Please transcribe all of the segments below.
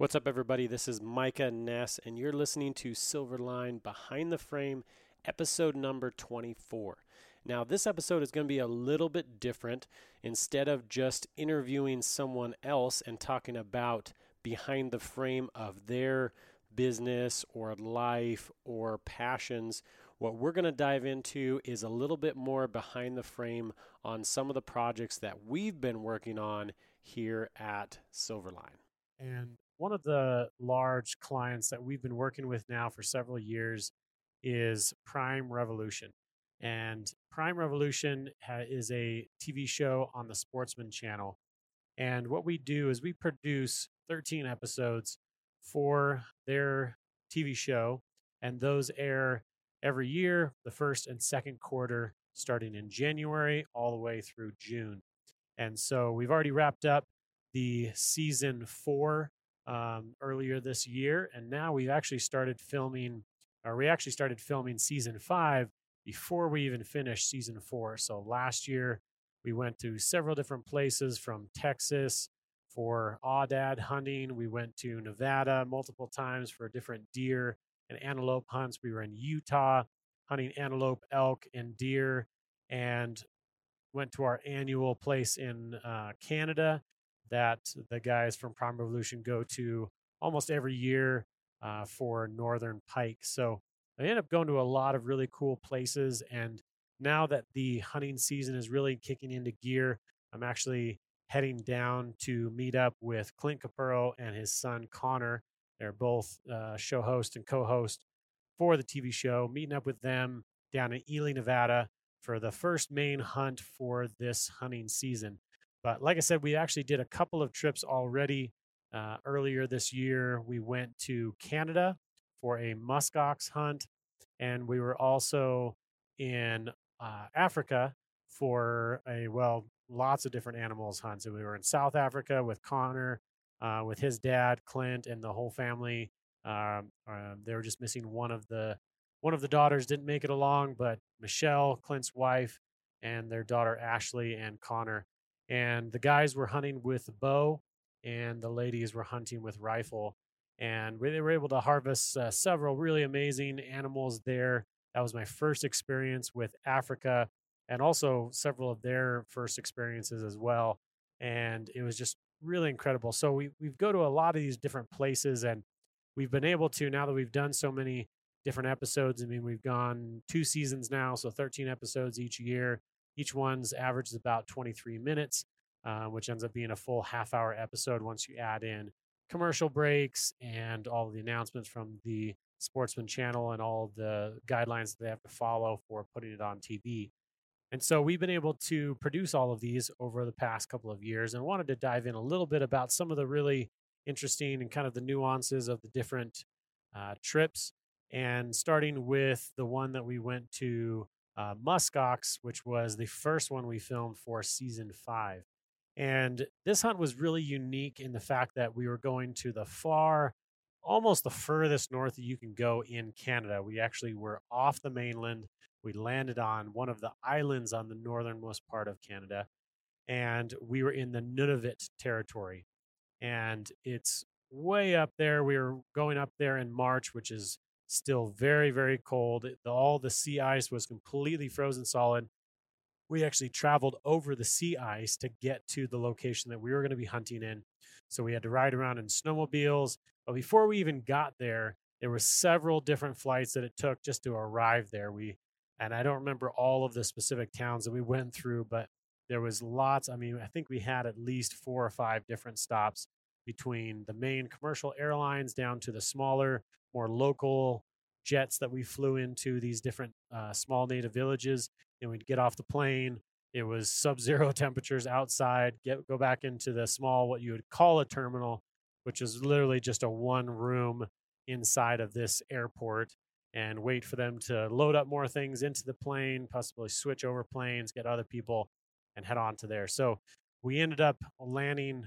What's up, everybody? This is Micah Ness, and you're listening to Silverline Behind the Frame, episode number 24. Now, this episode is going to be a little bit different. Instead of just interviewing someone else and talking about behind the frame of their business or life or passions, what we're going to dive into is a little bit more behind the frame on some of the projects that we've been working on here at Silverline. And one of the large clients that we've been working with now for several years is Prime Revolution. And Prime Revolution ha- is a TV show on the Sportsman channel. And what we do is we produce 13 episodes for their TV show, and those air every year, the first and second quarter, starting in January all the way through June. And so we've already wrapped up the season four um, earlier this year, and now we've actually started filming, or we actually started filming season five before we even finished season four. So last year we went to several different places from Texas for aoudad hunting. We went to Nevada multiple times for different deer and antelope hunts. We were in Utah hunting antelope, elk, and deer, and went to our annual place in uh, Canada that the guys from Prime Revolution go to almost every year uh, for northern pike. So I end up going to a lot of really cool places. And now that the hunting season is really kicking into gear, I'm actually heading down to meet up with Clint Capurro and his son Connor. They're both uh, show host and co host for the TV show, meeting up with them down in Ely, Nevada for the first main hunt for this hunting season. But like I said, we actually did a couple of trips already. Uh, earlier this year, we went to Canada for a muskox hunt, and we were also in uh, Africa for a well, lots of different animals hunts. And we were in South Africa with Connor, uh, with his dad, Clint, and the whole family. Um, uh, they were just missing one of the one of the daughters didn't make it along, but Michelle, Clint's wife, and their daughter Ashley and Connor and the guys were hunting with bow and the ladies were hunting with rifle and they were able to harvest uh, several really amazing animals there. That was my first experience with africa and also several of their first experiences as well and it was just really incredible. So we, we go to a lot of these different places and we've been able to now that we've done so many different episodes i mean we've gone two seasons now so 13 episodes each year each one's averages about 23 minutes, uh, which ends up being a full half hour episode once you add in commercial breaks and all the announcements from the Sportsman channel and all the guidelines that they have to follow for putting it on TV. And so we've been able to produce all of these over the past couple of years and wanted to dive in a little bit about some of the really interesting and kind of the nuances of the different uh, trips. And starting with the one that we went to uh, Muskox, which was the first one we filmed for season five. And this hunt was really unique in the fact that we were going to the far, almost the furthest north you can go in Canada. We actually were off the mainland. We landed on one of the islands on the northernmost part of Canada, and we were in the Nunavut territory. And it's way up there. We were going up there in March, which is still very, very cold. All the sea ice was completely frozen solid. We actually traveled over the sea ice to get to the location that we were going to be hunting in. So we had to ride around in snowmobiles. But before we even got there, there were several different flights that it took just to arrive there. We and I don't remember all of the specific towns that we went through, but there was lots. I mean, I think we had at least four or five different stops between the main commercial airlines down to the smaller more local jets that we flew into these different uh, small native villages. And we'd get off the plane. It was sub-zero temperatures outside. Get go back into the small what you would call a terminal, which is literally just a one room inside of this airport, and wait for them to load up more things into the plane, possibly switch over planes, get other people, and head on to there. So we ended up landing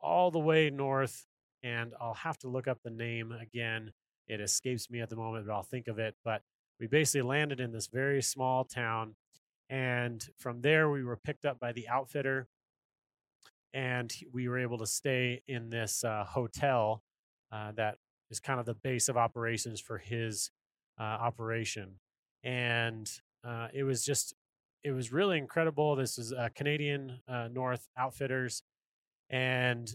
all the way north, and I'll have to look up the name again it escapes me at the moment, but I'll think of it. But we basically landed in this very small town. And from there, we were picked up by the outfitter. And we were able to stay in this uh, hotel uh, that is kind of the base of operations for his uh, operation. And uh, it was just, it was really incredible. This is Canadian uh, North Outfitters, and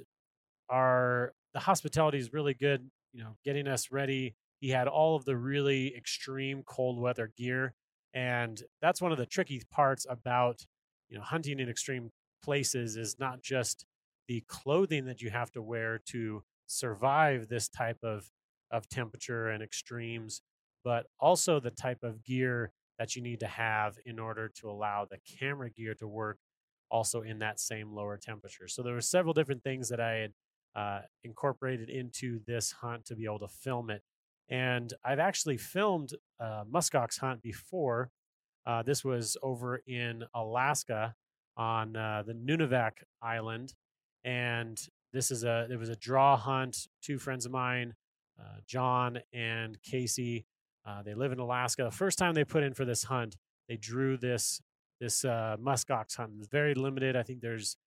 our the hospitality is really good. You know, getting us ready. He had all of the really extreme cold weather gear, and that's one of the tricky parts about you know hunting in extreme places is not just the clothing that you have to wear to survive this type of of temperature and extremes, but also the type of gear that you need to have in order to allow the camera gear to work also in that same lower temperature. So there were several different things that I had uh, incorporated into this hunt to be able to film it. And I've actually filmed a muskox hunt before. Uh, this was over in Alaska on uh, the Nunivak Island, and this is a it was a draw hunt. Two friends of mine, uh, John and Casey, uh, they live in Alaska. The first time they put in for this hunt, they drew this this uh, muskox hunt. It's very limited. I think there's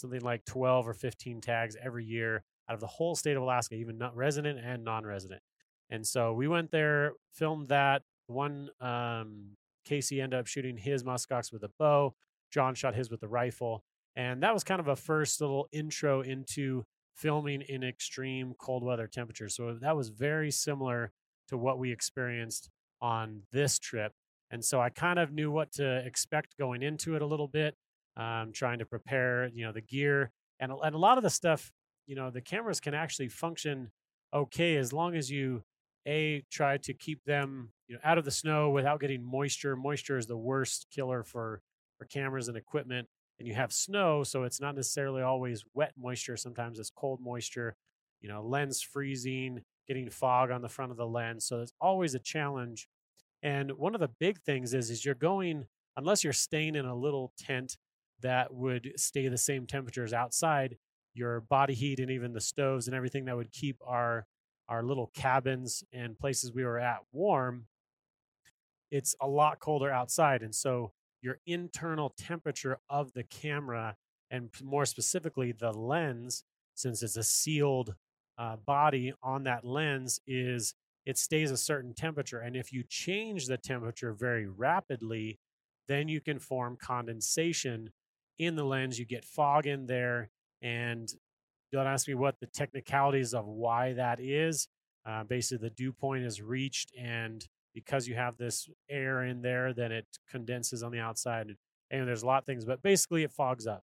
something like 12 or 15 tags every year out of the whole state of Alaska, even not resident and non-resident. And so we went there, filmed that. One um, Casey ended up shooting his muskox with a bow. John shot his with a rifle. And that was kind of a first little intro into filming in extreme cold weather temperatures. So that was very similar to what we experienced on this trip. And so I kind of knew what to expect going into it a little bit, um, trying to prepare, you know, the gear and, and a lot of the stuff, you know, the cameras can actually function okay as long as you a try to keep them you know out of the snow without getting moisture. Moisture is the worst killer for for cameras and equipment. And you have snow, so it's not necessarily always wet moisture. Sometimes it's cold moisture. You know, lens freezing, getting fog on the front of the lens. So it's always a challenge. And one of the big things is is you're going unless you're staying in a little tent that would stay the same temperatures outside, your body heat and even the stoves and everything that would keep our our little cabins and places we were at warm, it's a lot colder outside. And so your internal temperature of the camera, and more specifically, the lens, since it's a sealed uh, body on that lens, is it stays a certain temperature. And if you change the temperature very rapidly, then you can form condensation in the lens. You get fog in there. And don't ask me what the technicalities of why that is. Uh, basically, the dew point is reached, and because you have this air in there, then it condenses on the outside. And, there's a lot of things, but basically, it fogs up.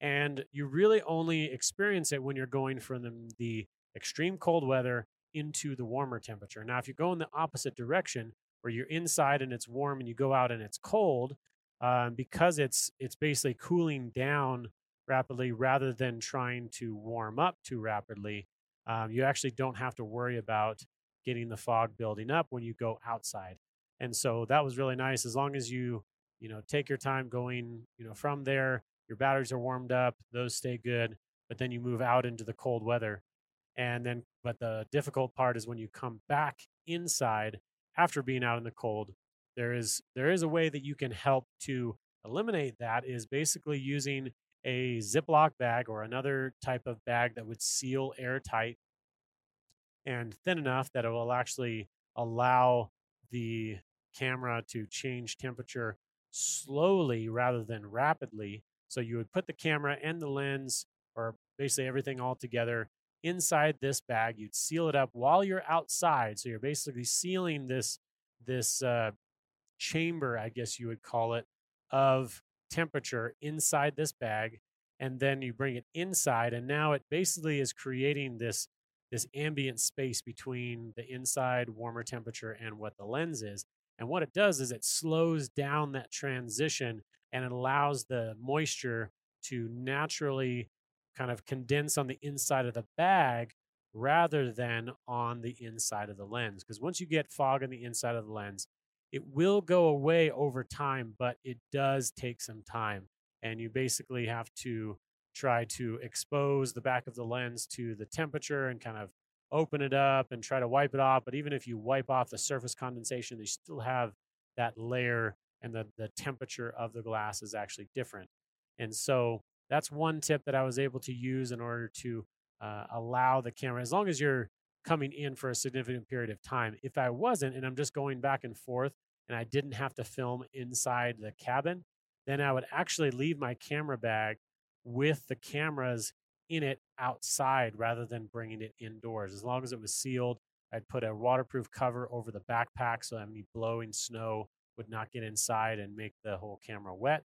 And you really only experience it when you're going from the, the extreme cold weather into the warmer temperature. Now, if you go in the opposite direction, where you're inside and it's warm, and you go out and it's cold, um, because it's it's basically cooling down rapidly rather than trying to warm up too rapidly. Um, you actually don't have to worry about getting the fog building up when you go outside. And so that was really nice. As long as you, you know, take your time going, you know, from there, your batteries are warmed up, those stay good, but then you move out into the cold weather. And then, but the difficult part is when you come back inside after being out in the cold, there is there is a way that you can help to eliminate that is basically using a Ziploc bag or another type of bag that would seal airtight and thin enough that it will actually allow the camera to change temperature slowly rather than rapidly. So you would put the camera and the lens, or basically everything all together, inside this bag. You'd seal it up while you're outside. So you're basically sealing this this uh, chamber, I guess you would call it, of temperature inside this bag. And then you bring it inside, and now it basically is creating this this ambient space between the inside warmer temperature and what the lens is. And what it does is it slows down that transition and it allows the moisture to naturally kind of condense on the inside of the bag rather than on the inside of the lens. Because once you get fog on the inside of the lens, it will go away over time, but it does take some time. And you basically have to try to expose the back of the lens to the temperature and kind of open it up and try to wipe it off. But even if you wipe off the surface condensation, you still have that layer and the, the temperature of the glass is actually different. And so that's one tip that I was able to use in order to uh, allow the camera, as long as you're coming in for a significant period of time. If I wasn't, and I'm just going back and forth, and I didn't have to film inside the cabin, then I would actually leave my camera bag with the cameras in it outside rather than bringing it indoors. As long as it was sealed, I'd put a waterproof cover over the backpack so any blowing snow would not get inside and make the whole camera wet.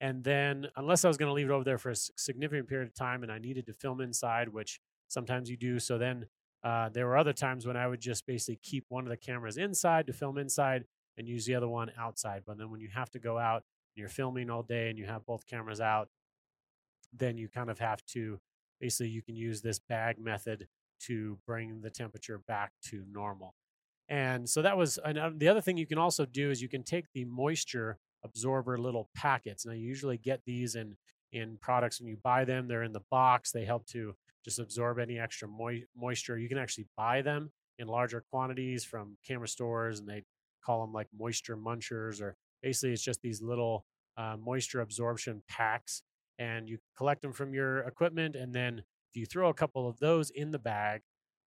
And then, unless I was going to leave it over there for a significant period of time and I needed to film inside, which sometimes you do, so then uh, there were other times when I would just basically keep one of the cameras inside to film inside and use the other one outside. But then when you have to go out and you're filming all day and you have both cameras out, then you kind of have to basically you can use this bag method to bring the temperature back to normal. And so that was and uh, the other thing you can also do is you can take the moisture absorber little packets. Now you usually get these in in products when you buy them. They're in the box. They help to just absorb any extra mo- moisture. You can actually buy them in larger quantities from camera stores, and they call them like moisture munchers, or basically it's just these little uh, moisture absorption packs and you collect them from your equipment. And then if you throw a couple of those in the bag,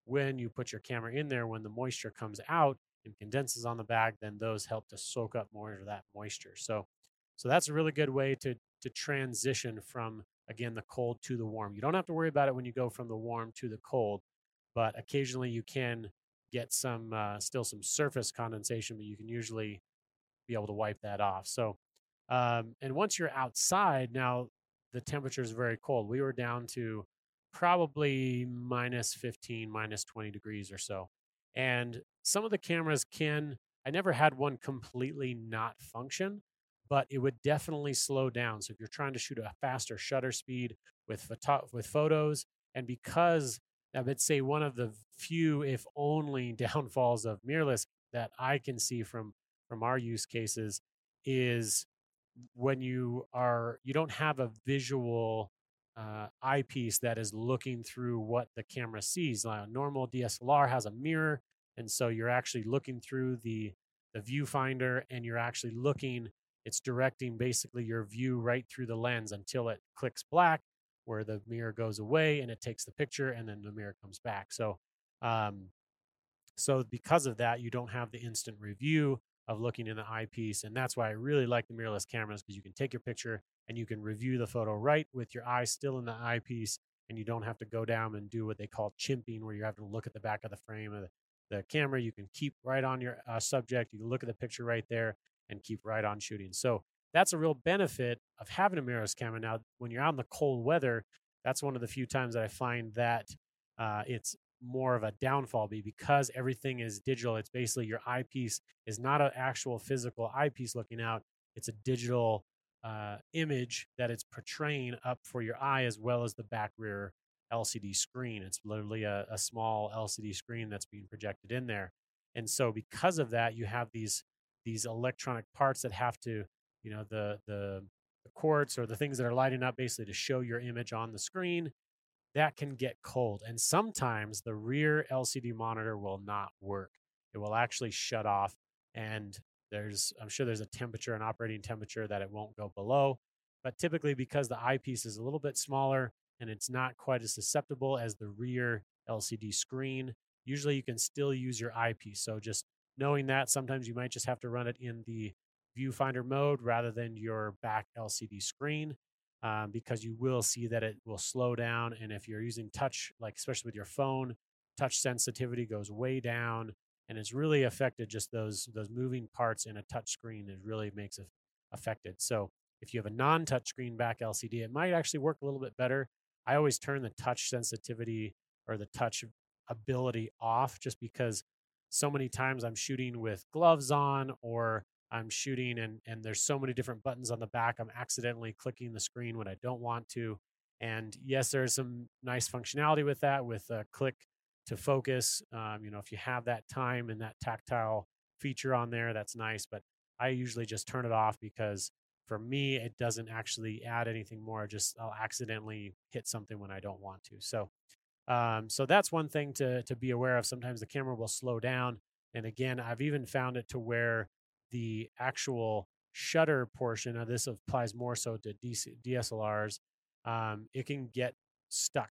when you put your camera in there, when the moisture comes out and condenses on the bag, then those help to soak up more of that moisture. So, so that's a really good way to to transition from again the cold to the warm. You don't have to worry about it when you go from the warm to the cold, but occasionally you can get some uh, still some surface condensation, but you can usually be able to wipe that off. So, um, and once you're outside, now the temperature is very cold. We were down to probably minus 15, minus 20 degrees or so. And some of the cameras can, I never had one completely not function, but it would definitely slow down. So if you're trying to shoot a faster shutter speed with, photo- with photos, and because I would say one of the few, if only, downfalls of mirrorless that I can see from from our use cases is when you are you don't have a visual uh, eyepiece that is looking through what the camera sees. Now, a normal DSLR has a mirror, and so you're actually looking through the the viewfinder, and you're actually looking. It's directing basically your view right through the lens until it clicks black, where the mirror goes away and it takes the picture, and then the mirror comes back. So, um, so because of that, you don't have the instant review of looking in the eyepiece. And that's why I really like the mirrorless cameras because you can take your picture and you can review the photo right with your eye still in the eyepiece. And you don't have to go down and do what they call chimping, where you have to look at the back of the frame of the, the camera. You can keep right on your uh, subject. You can look at the picture right there and keep right on shooting. So that's a real benefit of having a mirrorless camera. Now, when you're out in the cold weather, that's one of the few times that I find that uh, it's more of a downfall be because everything is digital. It's basically your eyepiece is not an actual physical eyepiece looking out. It's a digital uh, image that it's portraying up for your eye as well as the back rear LCD screen. It's literally a, a small LCD screen that's being projected in there. And so because of that, you have these these electronic parts that have to, you know, the the quartz or the things that are lighting up basically to show your image on the screen that can get cold. And sometimes the rear LCD monitor will not work. It will actually shut off. And there's, I'm sure there's a temperature, an operating temperature that it won't go below. But typically, because the eyepiece is a little bit smaller and it's not quite as susceptible as the rear LCD screen, usually you can still use your eyepiece. So just knowing that, sometimes you might just have to run it in the viewfinder mode rather than your back LCD screen um, because you will see that it will slow down. And if you're using touch, like especially with your phone, touch sensitivity goes way down, and it's really affected. Just those those moving parts in a touch screen, it really makes it affected. So if you have a non-touch screen back LCD, it might actually work a little bit better. I always turn the touch sensitivity or the touch ability off just because so many times I'm shooting with gloves on or I'm shooting and and there's so many different buttons on the back. I'm accidentally clicking the screen when I don't want to. And yes, there's some nice functionality with that with a click to focus. Um, you know, if you have that time and that tactile feature on there, that's nice. But I usually just turn it off because for me, it doesn't actually add anything more. Just I'll accidentally hit something when I don't want to. So, um, so that's one thing to to be aware of. Sometimes the camera will slow down, and again, I've even found it to where the actual shutter portion of this applies more so to DC, DSLRs. Um, it can get stuck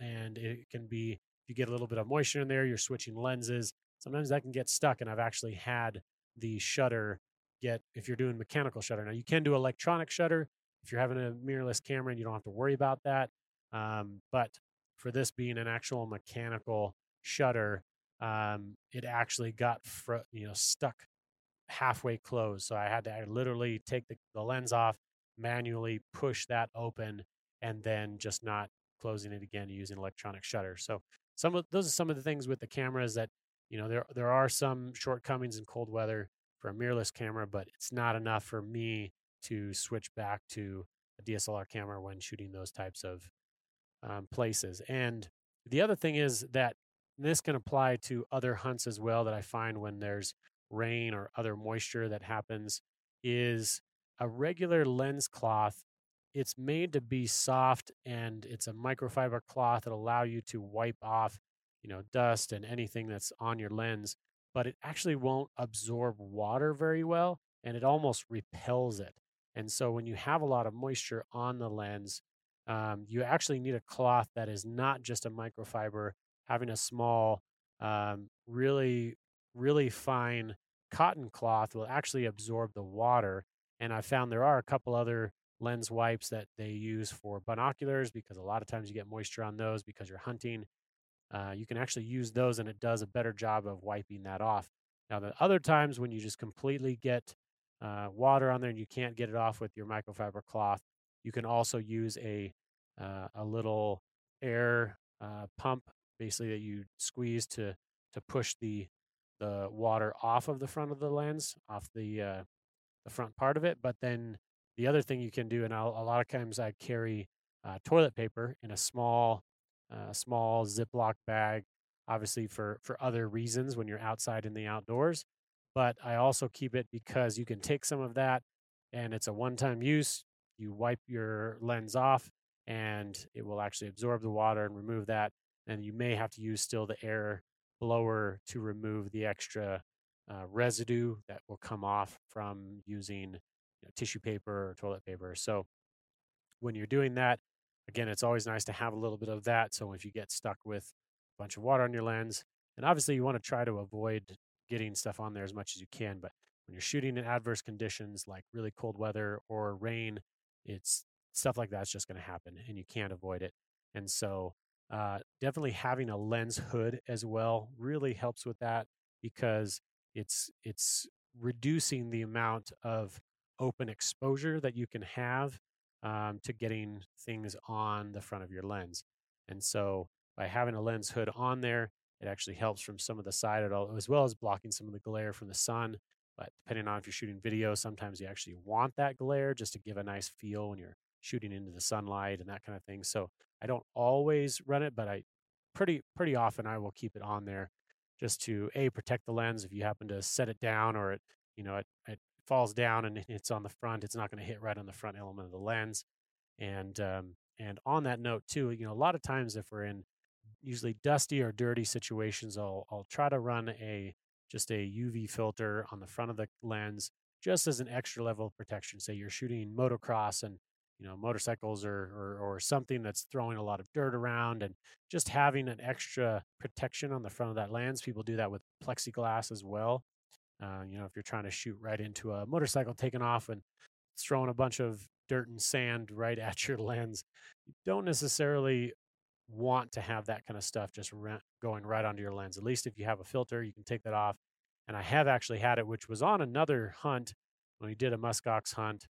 and it can be you get a little bit of moisture in there, you're switching lenses. Sometimes that can get stuck. And I've actually had the shutter get, if you're doing mechanical shutter. Now, you can do electronic shutter if you're having a mirrorless camera and you don't have to worry about that. Um, but for this being an actual mechanical shutter, um, it actually got fr- you know stuck halfway closed. So I had to I literally take the, the lens off, manually push that open, and then just not closing it again using electronic shutter. So some of those are some of the things with the cameras that you know there there are some shortcomings in cold weather for a mirrorless camera, but it's not enough for me to switch back to a DSLR camera when shooting those types of um, places. And the other thing is that this can apply to other hunts as well that I find when there's rain or other moisture that happens is a regular lens cloth it's made to be soft and it's a microfiber cloth that allow you to wipe off you know dust and anything that's on your lens but it actually won't absorb water very well and it almost repels it and so when you have a lot of moisture on the lens um, you actually need a cloth that is not just a microfiber having a small um, really really fine cotton cloth will actually absorb the water and i found there are a couple other lens wipes that they use for binoculars because a lot of times you get moisture on those because you're hunting. Uh, you can actually use those and it does a better job of wiping that off. Now, the other times when you just completely get uh, water on there and you can't get it off with your microfiber cloth, you can also use a uh, a little air uh, pump, basically that you squeeze to to push the the water off of the front of the lens, off the uh, the front part of it. But then the other thing you can do, and I'll, a lot of times I carry uh, toilet paper in a small, uh, small Ziploc bag, obviously for for other reasons when you're outside in the outdoors. But I also keep it because you can take some of that, and it's a one-time use. You wipe your lens off, and it will actually absorb the water and remove that. And you may have to use still the air blower to remove the extra uh, residue that will come off from using you know, tissue paper or toilet paper. So when you're doing that, again, it's always nice to have a little bit of that. So if you get stuck with a bunch of water on your lens, and obviously you want to try to avoid getting stuff on there as much as you can, but when you're shooting in adverse conditions like really cold weather or rain, it's stuff like that's just going to happen and you can't avoid it. And so uh, definitely having a lens hood as well really helps with that because it's it's reducing the amount of open exposure that you can have um, to getting things on the front of your lens. And so by having a lens hood on there, it actually helps from some of the side at all, as well as blocking some of the glare from the sun. But depending on if you're shooting video, sometimes you actually want that glare just to give a nice feel when you're shooting into the sunlight and that kind of thing. So I don't always run it, but I pretty pretty often I will keep it on there just to a protect the lens if you happen to set it down or it you know it, it falls down and it's on the front, it's not going to hit right on the front element of the lens. And um, and on that note too, you know, a lot of times if we're in usually dusty or dirty situations, I'll I'll try to run a just a UV filter on the front of the lens just as an extra level of protection. Say you're shooting motocross and you know motorcycles or, or or something that's throwing a lot of dirt around and just having an extra protection on the front of that lens. People do that with plexiglass as well. Uh, you know, if you're trying to shoot right into a motorcycle taking off and throwing a bunch of dirt and sand right at your lens, you don't necessarily want to have that kind of stuff just going right onto your lens. At least if you have a filter, you can take that off. And I have actually had it, which was on another hunt when we did a muskox hunt.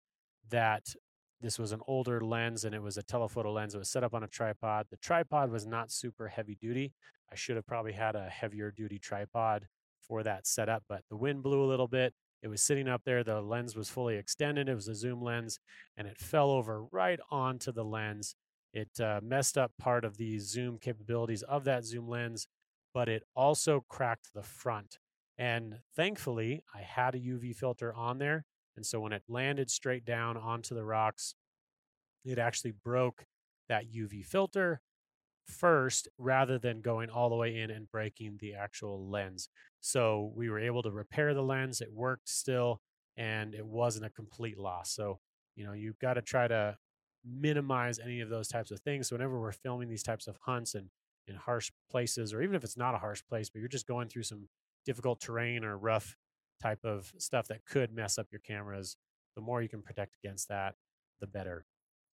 That this was an older lens and it was a telephoto lens. It was set up on a tripod. The tripod was not super heavy duty. I should have probably had a heavier duty tripod for that setup, but the wind blew a little bit. It was sitting up there. The lens was fully extended. It was a zoom lens, and it fell over right onto the lens. It uh, messed up part of the zoom capabilities of that zoom lens, but it also cracked the front. And thankfully, I had a UV filter on there. And so when it landed straight down onto the rocks, it actually broke that UV filter first rather than going all the way in and breaking the actual lens. So we were able to repair the lens. It worked still, and it wasn't a complete loss. So, you know, you've got to try to minimize any of those types of things. So whenever we're filming these types of hunts and in harsh places, or even if it's not a harsh place, but you're just going through some difficult terrain or rough type of stuff that could mess up your cameras, the more you can protect against that, the better.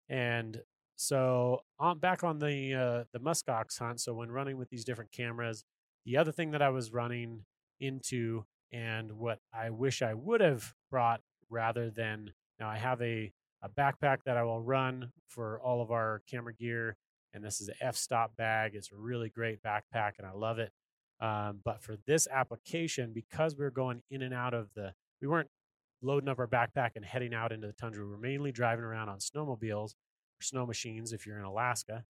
And so on back on the uh, the muskox hunt. So when running with these different cameras, the other thing that I was running into and what I wish I would have brought rather than now I have a a backpack that I will run for all of our camera gear, and this is an f stop bag. It's a really great backpack, and I love it. Um, but for this application, because we are going in and out of the, we weren't loading up our backpack and heading out into the tundra. We we're mainly driving around on snowmobiles or snow machines if you're in Alaska.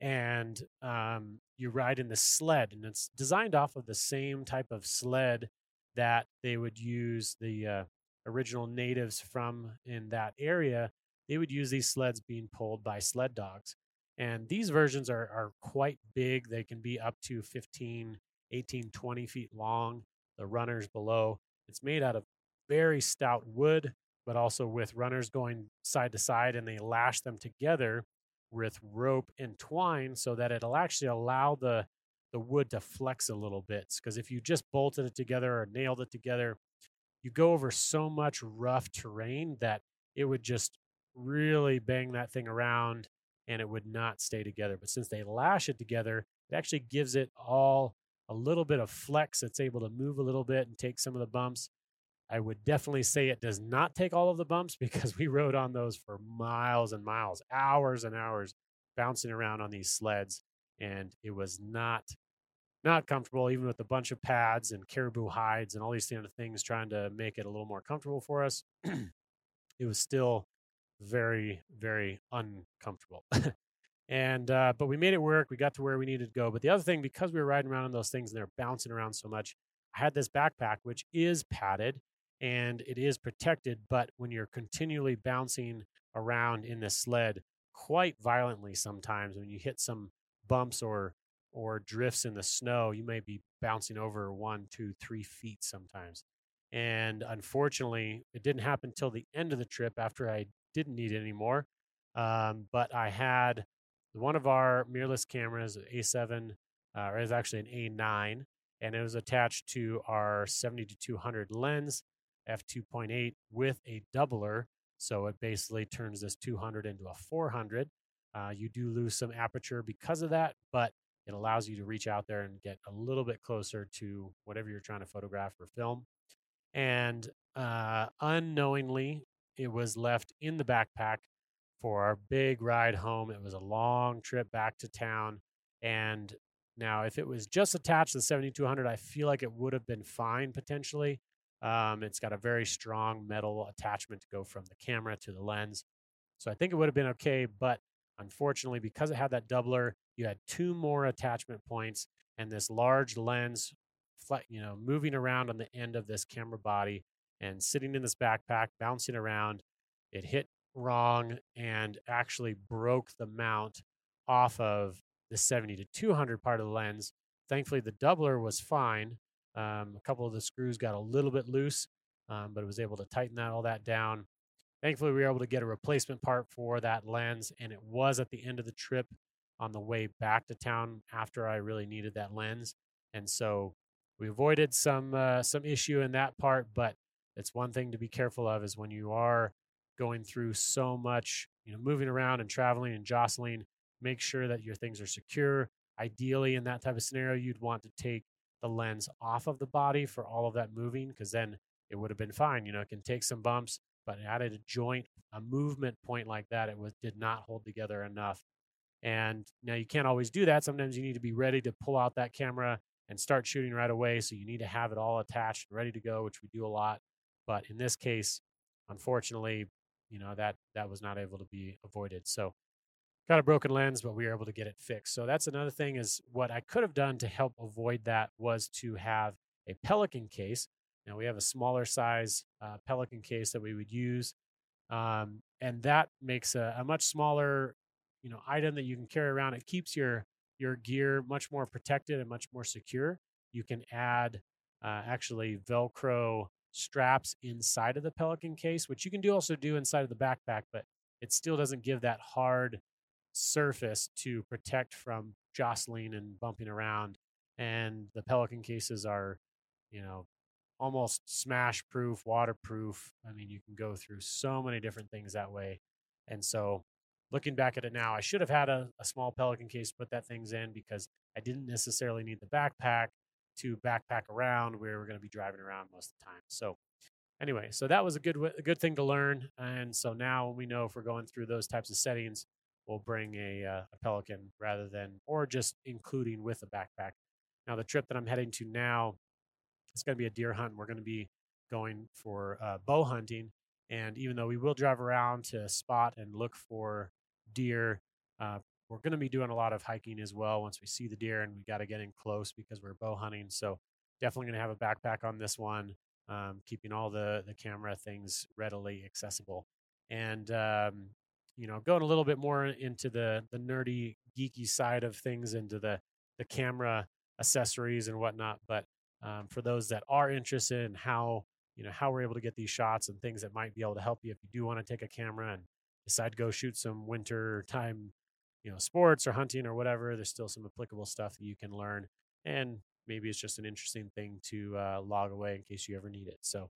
And um, you ride in the sled, and it's designed off of the same type of sled that they would use the uh, original natives from in that area. They would use these sleds being pulled by sled dogs. And these versions are, are quite big. They can be up to 15, 18, 20 feet long. The runners below. It's made out of very stout wood, but also with runners going side to side, and they lash them together with rope and twine so that it'll actually allow the the wood to flex a little bit. Because if you just bolted it together or nailed it together, you go over so much rough terrain that it would just really bang that thing around and it would not stay together. But since they lash it together, it actually gives it all a little bit of flex. It's able to move a little bit and take some of the bumps. I would definitely say it does not take all of the bumps because we rode on those for miles and miles, hours and hours, bouncing around on these sleds, and it was not not comfortable, even with a bunch of pads and caribou hides and all these kind of things, trying to make it a little more comfortable for us. it was still very, very uncomfortable. and uh, but we made it work. We got to where we needed to go. But the other thing, because we were riding around on those things and they're bouncing around so much, I had this backpack which is padded and it is protected. But when you're continually bouncing around in this sled quite violently, sometimes when you hit some bumps or or drifts in the snow, you may be bouncing over one, two, three feet sometimes. And unfortunately, it didn't happen until the end of the trip after I didn't need it anymore. Um, but I had one of our mirrorless cameras, A7, uh, or is actually an A9, and it was attached to our 70 to 200 lens, f2.8 with a doubler. So it basically turns this 200 into a 400. Uh, you do lose some aperture because of that, but it allows you to reach out there and get a little bit closer to whatever you're trying to photograph or film. And uh, unknowingly, it was left in the backpack for our big ride home. It was a long trip back to town. And now, if it was just attached to the 7200, I feel like it would have been fine potentially. Um, it's got a very strong metal attachment to go from the camera to the lens. So I think it would have been okay. But unfortunately, because it had that doubler, you had two more attachment points and this large lens, you know, moving around on the end of this camera body and sitting in this backpack, bouncing around. It hit wrong and actually broke the mount off of the 70 to 200 part of the lens. Thankfully, the doubler was fine. Um, a couple of the screws got a little bit loose, um, but it was able to tighten that all that down. Thankfully, we were able to get a replacement part for that lens, and it was at the end of the trip on the way back to town after I really needed that lens. And so we avoided some uh, some issue in that part, but it's one thing to be careful of is when you are going through so much, you know, moving around and traveling and jostling, make sure that your things are secure. Ideally, in that type of scenario, you'd want to take the lens off of the body for all of that moving because then it would have been fine. You know, it can take some bumps, but at a joint, a movement point like that, it was did not hold together enough. And now you can't always do that. Sometimes you need to be ready to pull out that camera and start shooting right away. So you need to have it all attached and ready to go, which we do a lot. But in this case, unfortunately, you know that that was not able to be avoided. So got a broken lens, but we were able to get it fixed. So that's another thing is what I could have done to help avoid that was to have a Pelican case. We have a smaller size uh, Pelican case that we would use, um, and that makes a, a much smaller, you know, item that you can carry around. It keeps your your gear much more protected and much more secure. You can add uh, actually Velcro straps inside of the Pelican case, which you can do also do inside of the backpack, but it still doesn't give that hard surface to protect from jostling and bumping around. And the Pelican cases are, you know, almost smash proof, waterproof. I mean, you can go through so many different things that way. And so looking back at it now, I should have had a, a small Pelican case put that things in because I didn't necessarily need the backpack to backpack around where we're going to be driving around most of the time. So anyway, so that was a good a good thing to learn. And so now we know if we're going through those types of settings, we'll bring a, uh, a Pelican rather than or just including with a backpack. Now the trip that I'm heading to now, it's going to be a deer hunt. We're going to be going for uh, bow hunting, and even though we will drive around to spot and look for deer, uh, we're going to be doing a lot of hiking as well once we see the deer, and we got to get in close because we're bow hunting. So definitely going to have a backpack on this one um, keeping all the the camera things readily accessible, and um, you know, going a little bit more into the the nerdy, geeky side of things, into the the camera accessories and whatnot. But um, for those that are interested in how you know how we're able to get these shots and things that might be able to help you if you do want to take a camera and decide to go shoot some winter time you know sports or hunting or whatever there's still some applicable stuff that you can learn and maybe it's just an interesting thing to uh, log away in case you ever need it. So,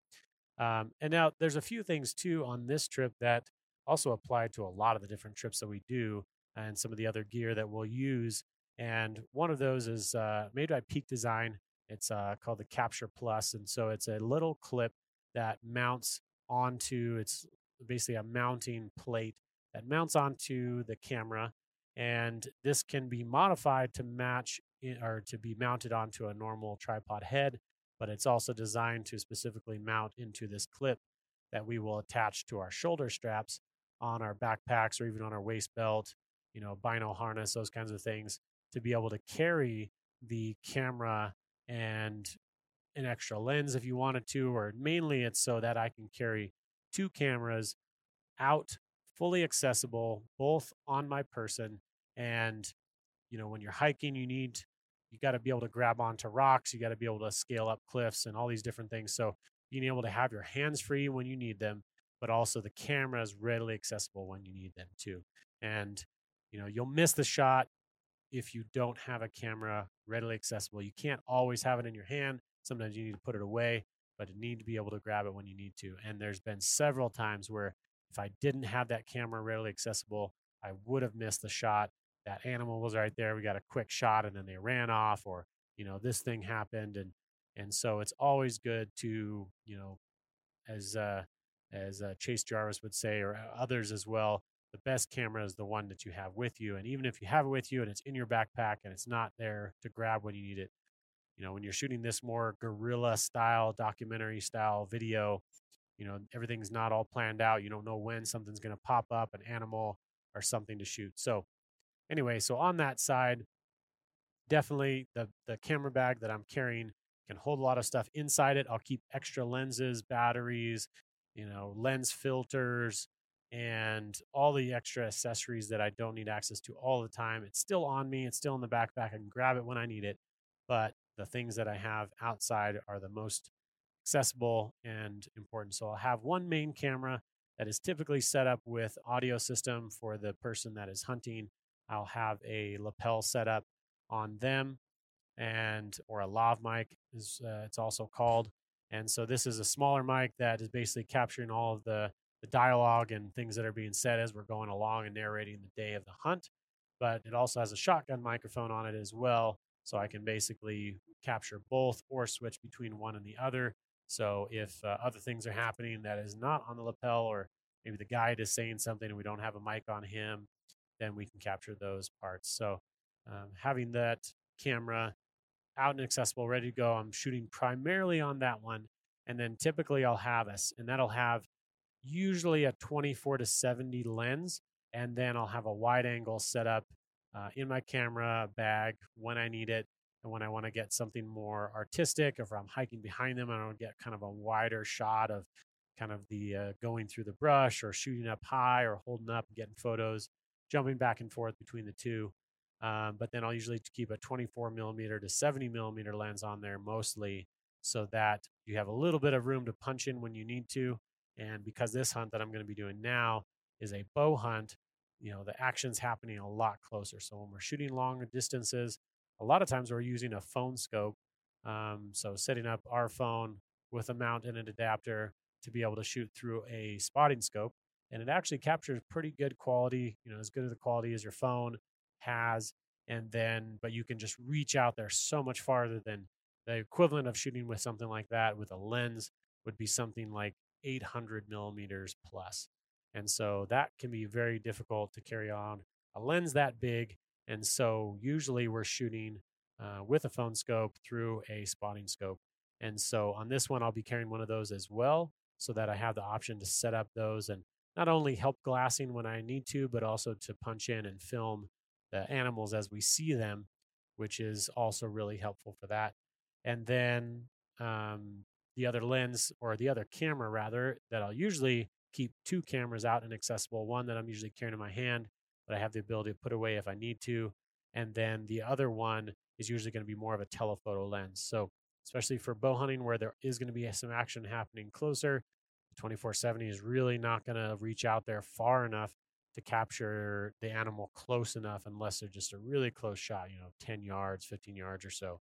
um, and now there's a few things too on this trip that also apply to a lot of the different trips that we do and some of the other gear that we'll use. And one of those is uh, made by Peak Design. It's uh, called the Capture Plus, and so it's a little clip that mounts onto. It's basically a mounting plate that mounts onto the camera, and this can be modified to match or to be mounted onto a normal tripod head, but it's also designed to specifically mount into this clip that we will attach to our shoulder straps on our backpacks or even on our waist belt, you know, bino harness, those kinds of things to be able to carry the camera and an extra lens if you wanted to, or mainly it's so that I can carry two cameras out fully accessible, both on my person. And, you know, when you're hiking, you need you got to be able to grab onto rocks you got to be able to scale up cliffs and all these different things so being able to have your hands free when you need them but also the camera is readily accessible when you need them too and you know you'll miss the shot if you don't have a camera readily accessible you can't always have it in your hand sometimes you need to put it away but you need to be able to grab it when you need to and there's been several times where if i didn't have that camera readily accessible i would have missed the shot that animal was right there. We got a quick shot and then they ran off or, you know, this thing happened. And, and so it's always good to, you know, as, uh, as uh, Chase Jarvis would say, or uh, others as well, the best camera is the one that you have with you. And even if you have it with you and it's in your backpack and it's not there to grab when you need it, you know, when you're shooting this more guerrilla style, documentary style video, you know, everything's not all planned out. You don't know when something's going to pop up, an animal or something to shoot. So anyway, so on that side, definitely the the camera bag that I'm carrying can hold a lot of stuff inside it. I'll keep extra lenses, batteries, you know, lens filters, and all the extra accessories that I don't need access to all the time. It's still on me. It's still in the backpack. I can grab it when I need it. But the things that I have outside are the most accessible and important. So I'll have one main camera that is typically set up with audio system for the person that is hunting I'll have a lapel set up on them and or a lav mic is uh, it's also called. And so this is a smaller mic that is basically capturing all of the the dialogue and things that are being said as we're going along and narrating the day of the hunt. But it also has a shotgun microphone on it as well, so I can basically capture both or switch between one and the other. So if uh, other things are happening that is not on the lapel, or maybe the guide is saying something and we don't have a mic on him, then we can capture those parts. So um, having that camera out and accessible, ready to go, I'm shooting primarily on that one. And then typically I'll have us, and that'll have usually a 24 to 70 lens. And then I'll have a wide angle set up uh, in my camera bag when I need it. And when I want to get something more artistic, if I'm hiking behind them, I don't get kind of a wider shot of kind of the uh, going through the brush or shooting up high or holding up and getting photos jumping back and forth between the two. Um, but then I'll usually keep a 24 millimeter to 70 millimeter lens on there mostly so that you have a little bit of room to punch in when you need to. And because this hunt that I'm going to be doing now is a bow hunt, you know the action's happening a lot closer. So when we're shooting long distances, a lot of times we're using a phone scope. Um, so setting up our phone with a mount and an adapter to be able to shoot through a spotting scope, and it actually captures pretty good quality. You know, as good as the quality as your phone has, and then but you can just reach out there so much farther than the equivalent of shooting with something like that with a lens would be something like 800 millimeters plus. And so that can be very difficult to carry on a lens that big. And so usually we're shooting uh, with a phone scope through a spotting scope. And so on this one, I'll be carrying one of those as well so that I have the option to set up those and not only help glassing when I need to, but also to punch in and film the animals as we see them, which is also really helpful for that. And then um, the other lens or the other camera rather that I'll usually keep two cameras out and accessible. One that I'm usually carrying in my hand, but I have the ability to put away if I need to. And then the other one is usually going to be more of a telephoto lens. So especially for bow hunting where there is going to be some action happening closer, the 2470 is really not going to reach out there far enough to capture the animal close enough unless they're just a really close shot, you know, 10 yards, 15 yards or so.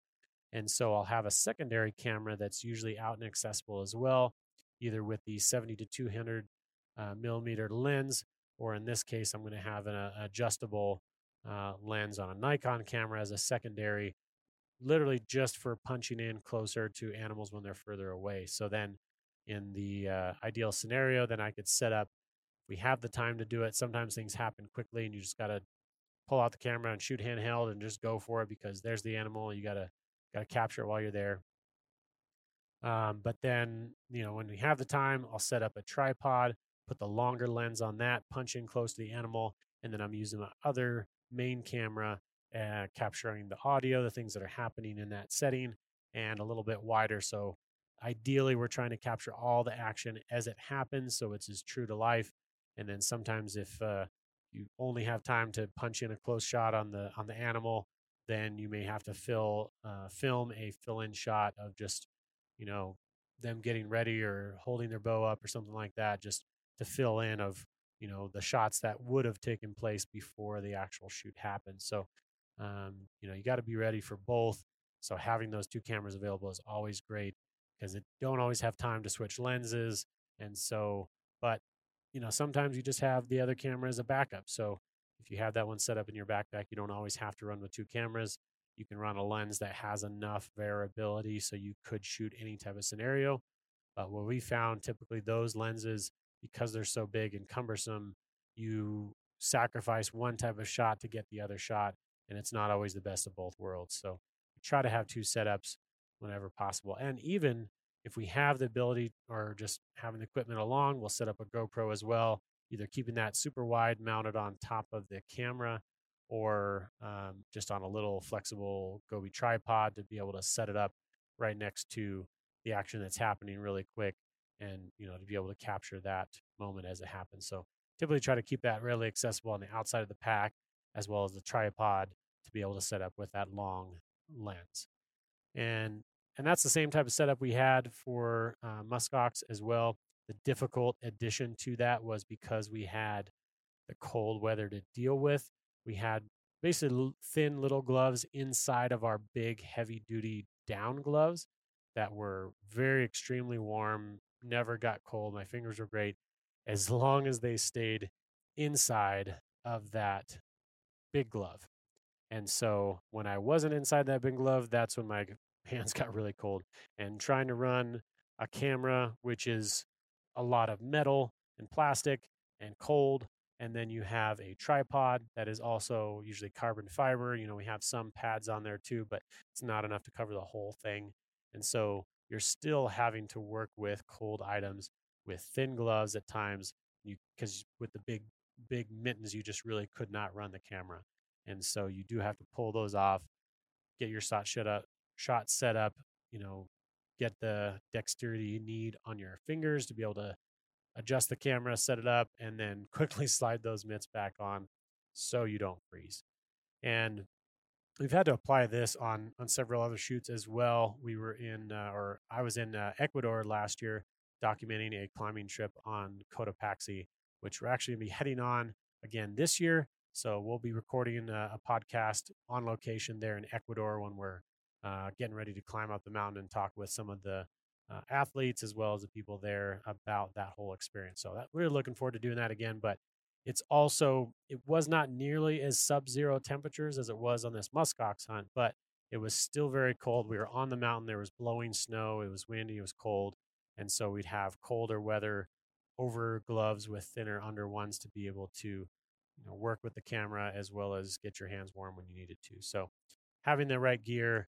And so I'll have a secondary camera that's usually out and accessible as well, either with the 70 to 200 uh, millimeter lens, or in this case, I'm going to have an uh, adjustable uh, lens on a Nikon camera as a secondary, literally just for punching in closer to animals when they're further away. So then, in the uh, ideal scenario, then I could set up. We have the time to do it. Sometimes things happen quickly, and you just got to pull out the camera and shoot handheld and just go for it because there's the animal. You got to got to capture it while you're there. Um, but then, you know, when we have the time, I'll set up a tripod, put the longer lens on that, punch in close to the animal, and then I'm using my other main camera, uh, capturing the audio, the things that are happening in that setting, and a little bit wider. So ideally, we're trying to capture all the action as it happens, so it's as true to life. And then sometimes, if uh, you only have time to punch in a close shot on the on the animal, then you may have to fill uh, film a fill-in shot of just you know them getting ready or holding their bow up or something like that, just to fill in of you know the shots that would have taken place before the actual shoot happened. So um, you know you got to be ready for both. So having those two cameras available is always great because it don't always have time to switch lenses, and so but you know sometimes you just have the other camera as a backup. So if you have that one set up in your backpack, you don't always have to run with two cameras. You can run a lens that has enough variability so you could shoot any type of scenario. But what we found typically those lenses, because they're so big and cumbersome, you sacrifice one type of shot to get the other shot, and it's not always the best of both worlds. So try to have two setups whenever possible. And even if we have the ability or just having the equipment along, we'll set up a GoPro as well either keeping that super wide mounted on top of the camera or um, just on a little flexible Joby tripod to be able to set it up right next to the action that's happening really quick and you know to be able to capture that moment as it happens. So typically try to keep that really accessible on the outside of the pack as well as the tripod to be able to set up with that long lens. And and that's the same type of setup we had for uh, muskox as well the difficult addition to that was because we had the cold weather to deal with. We had basically thin little gloves inside of our big heavy duty down gloves that were very extremely warm, never got cold. My fingers were great as long as they stayed inside of that big glove. And so when I wasn't inside that big glove, that's when my hands got really cold. And trying to run a camera, which is a lot of metal and plastic and cold. And then you have a tripod that is also usually carbon fiber. You know, we have some pads on there too, but it's not enough to cover the whole thing. And so you're still having to work with cold items with thin gloves at times you because with the big big mittens you just really could not run the camera and so you do have to pull those off get your shot shut up shot set up you know get the dexterity you need on your fingers to be able to adjust the camera, set it up, and then quickly slide those mitts back on so you don't freeze. And we've had to apply this on on several other shoots as well. We were in, uh, or I was in uh, Ecuador last year documenting a climbing trip on Cotopaxi, which we're actually going to be heading on again this year. So we'll be recording a, a podcast on location there in Ecuador when we're uh, getting ready to climb up the mountain and talk with some of the uh, athletes as well as the people there about that whole experience. So that, we're looking forward to doing that again. But it's also it was not nearly as sub-zero temperatures as it was on this muskox hunt, but it was still very cold. We were on the mountain. There was blowing snow. It was windy. It was cold, and so we'd have colder weather over gloves with thinner under ones to be able to you know, work with the camera as well as get your hands warm when you needed to. So having the right gear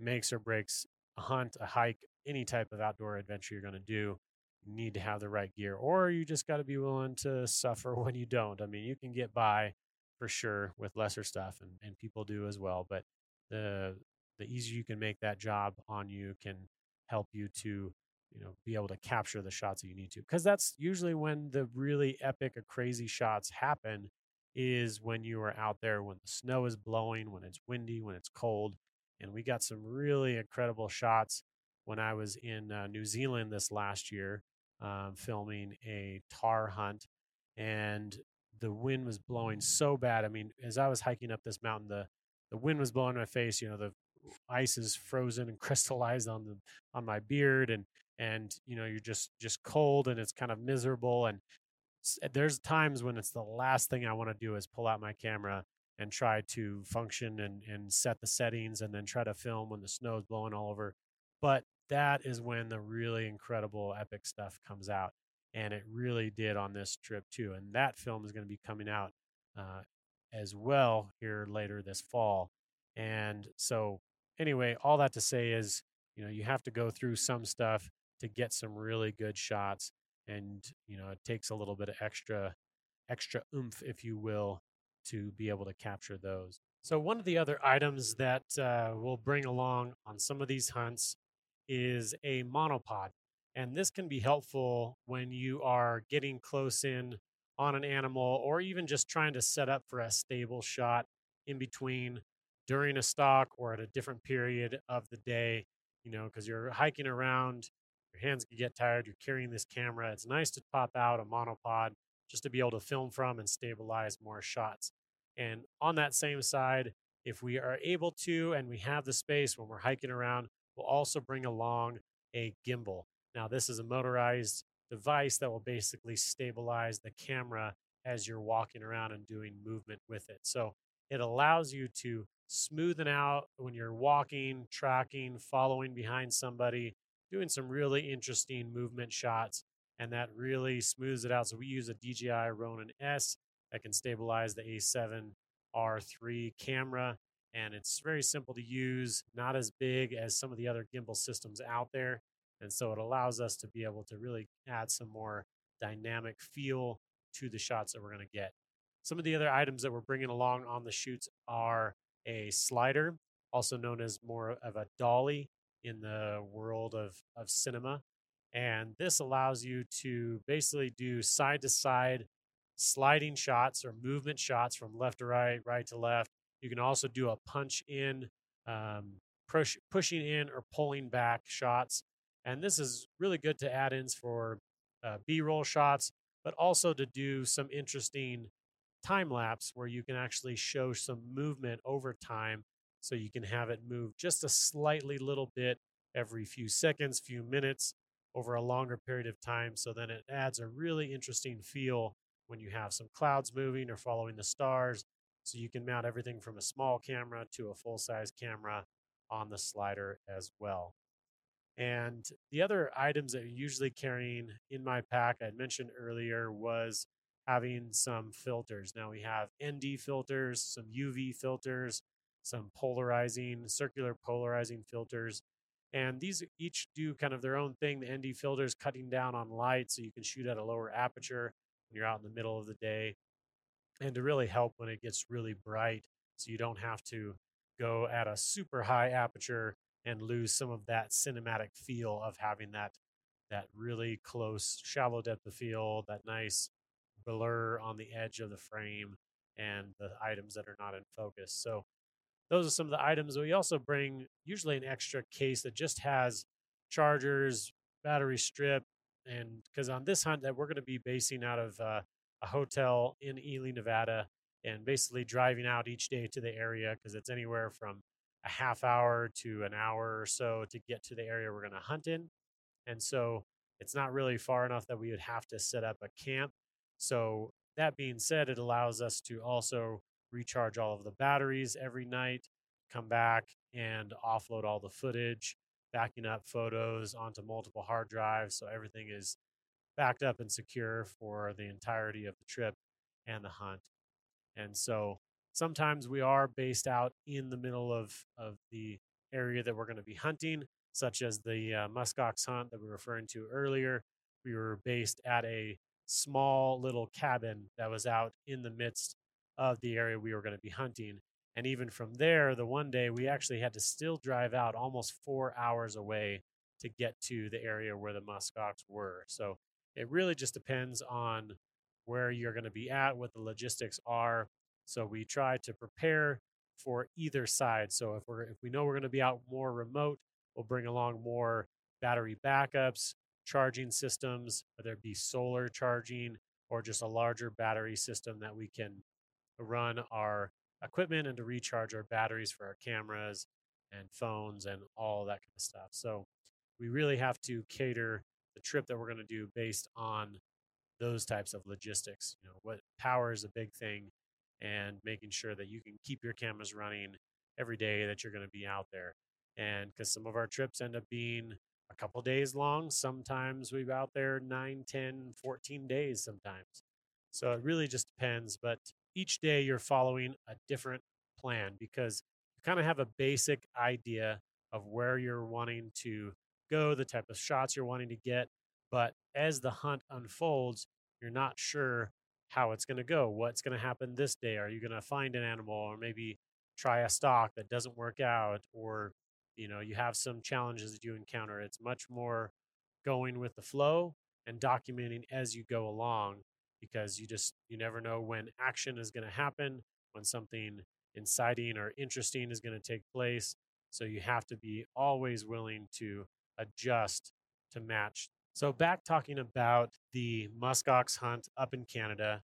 makes or breaks a hunt, a hike, any type of outdoor adventure you're going to do. You need to have the right gear, or you just got to be willing to suffer when you don't. I mean, you can get by for sure with lesser stuff, and, and people do as well. But the the easier you can make that job on you can help you to you know be able to capture the shots that you need to because that's usually when the really epic or crazy shots happen is when you are out there when the snow is blowing when it's windy when it's cold and we got some really incredible shots when I was in uh, New Zealand this last year, um, filming a tahr hunt, and the wind was blowing so bad. I mean, as I was hiking up this mountain, the the wind was blowing in my face. You know, the ice is frozen and crystallized on the on my beard, and and you know, you're just just cold and it's kind of miserable. And there's times when it's the last thing I want to do is pull out my camera and try to function and, and set the settings and then try to film when the snow is blowing all over. But that is when the really incredible epic stuff comes out. And it really did on this trip too. And that film is going to be coming out uh, as well here later this fall. And so, anyway, all that to say is, you know, you have to go through some stuff to get some really good shots. And, you know, it takes a little bit of extra, extra oomph, if you will, to be able to capture those. So, one of the other items that uh, we'll bring along on some of these hunts is a monopod. And this can be helpful when you are getting close in on an animal or even just trying to set up for a stable shot in between during a stalk or at a different period of the day, you know, because you're hiking around, your hands can get tired, you're carrying this camera. It's nice to pop out a monopod just to be able to film from and stabilize more shots. And on that same side, if we are able to and we have the space when we're hiking around, we'll also bring along a gimbal. Now, this is a motorized device that will basically stabilize the camera as you're walking around and doing movement with it. So it allows you to smoothen out when you're walking, tracking, following behind somebody, doing some really interesting movement shots and that really smooths it out. So we use a DJI Ronin S that can stabilize the A7 R3 camera, and it's very simple to use, not as big as some of the other gimbal systems out there. And so it allows us to be able to really add some more dynamic feel to the shots that we're going to get. Some of the other items that we're bringing along on the shoots are a slider, also known as more of a dolly in the world of, of cinema. And this allows you to basically do side to side sliding shots or movement shots from left to right, right to left. You can also do a punch in, um, push, pushing in or pulling back shots. And this is really good to add ins for uh, B roll shots, but also to do some interesting time lapse where you can actually show some movement over time so you can have it move just a slightly little bit every few seconds, few minutes over a longer period of time. So then it adds a really interesting feel when you have some clouds moving or following the stars. So you can mount everything from a small camera to a full size camera on the slider as well. And the other items that you're usually carrying in my pack, I mentioned earlier, was having some filters. Now we have ND filters, some UV filters, some polarizing, circular polarizing filters. And these each do kind of their own thing. The ND filter is cutting down on light so you can shoot at a lower aperture when you're out in the middle of the day. And to really help when it gets really bright so you don't have to go at a super high aperture and lose some of that cinematic feel of having that that really close shallow depth of field, that nice blur on the edge of the frame and the items that are not in focus. So those are some of the items. We also bring usually an extra case that just has chargers, battery strip, and because on this hunt that we're going to be basing out of uh, a hotel in Ely, Nevada, and basically driving out each day to the area because it's anywhere from a half hour to an hour or so to get to the area we're going to hunt in. And so it's not really far enough that we would have to set up a camp. So, that being said, it allows us to also recharge all of the batteries every night, come back and offload all the footage, backing up photos onto multiple hard drives. So, everything is backed up and secure for the entirety of the trip and the hunt. And so, sometimes we are based out in the middle of, of the area that we're going to be hunting such as the uh, muskox hunt that we were referring to earlier. We were based at a small little cabin that was out in the midst of the area we were going to be hunting. And even from there, the one day we actually had to still drive out almost four hours away to get to the area where the muskox were. So it really just depends on where you're going to be at, what the logistics are. So we try to prepare for either side. So if we're if we know we're going to be out more remote, We'll bring along more battery backups, charging systems, whether it be solar charging or just a larger battery system that we can run our equipment and to recharge our batteries for our cameras and phones and all that kind of stuff. So we really have to cater the trip that we're going to do based on those types of logistics. You know, what power is a big thing and making sure that you can keep your cameras running every day that you're going to be out there and because some of our trips end up being a couple days long sometimes we've out there 9 10 14 days sometimes so it really just depends but each day you're following a different plan because you kind of have a basic idea of where you're wanting to go the type of shots you're wanting to get but as the hunt unfolds you're not sure how it's going to go what's going to happen this day are you going to find an animal or maybe try a stock that doesn't work out or you know you have some challenges that you encounter it's much more going with the flow and documenting as you go along because you just you never know when action is going to happen when something inciting or interesting is going to take place so you have to be always willing to adjust to match so back talking about the muskox hunt up in canada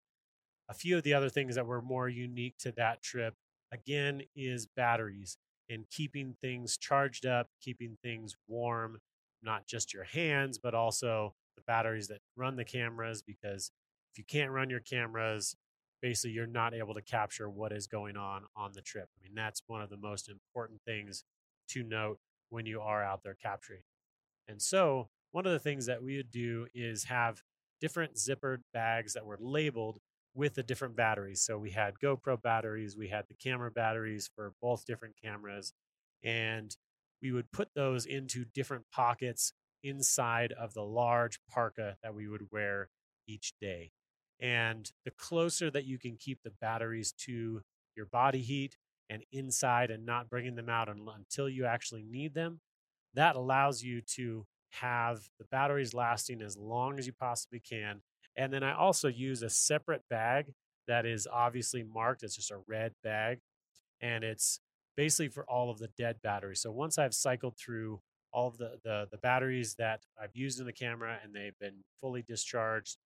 a few of the other things that were more unique to that trip again is batteries and keeping things charged up, keeping things warm, not just your hands, but also the batteries that run the cameras. Because if you can't run your cameras, basically you're not able to capture what is going on on the trip. I mean, that's one of the most important things to note when you are out there capturing. And so, one of the things that we would do is have different zippered bags that were labeled with the different batteries. So we had GoPro batteries, we had the camera batteries for both different cameras, and we would put those into different pockets inside of the large parka that we would wear each day. And the closer that you can keep the batteries to your body heat and inside and not bringing them out until you actually need them, that allows you to have the batteries lasting as long as you possibly can and then I also use a separate bag that is obviously marked. It's just a red bag. And it's basically for all of the dead batteries. So once I've cycled through all of the, the, the batteries that I've used in the camera and they've been fully discharged,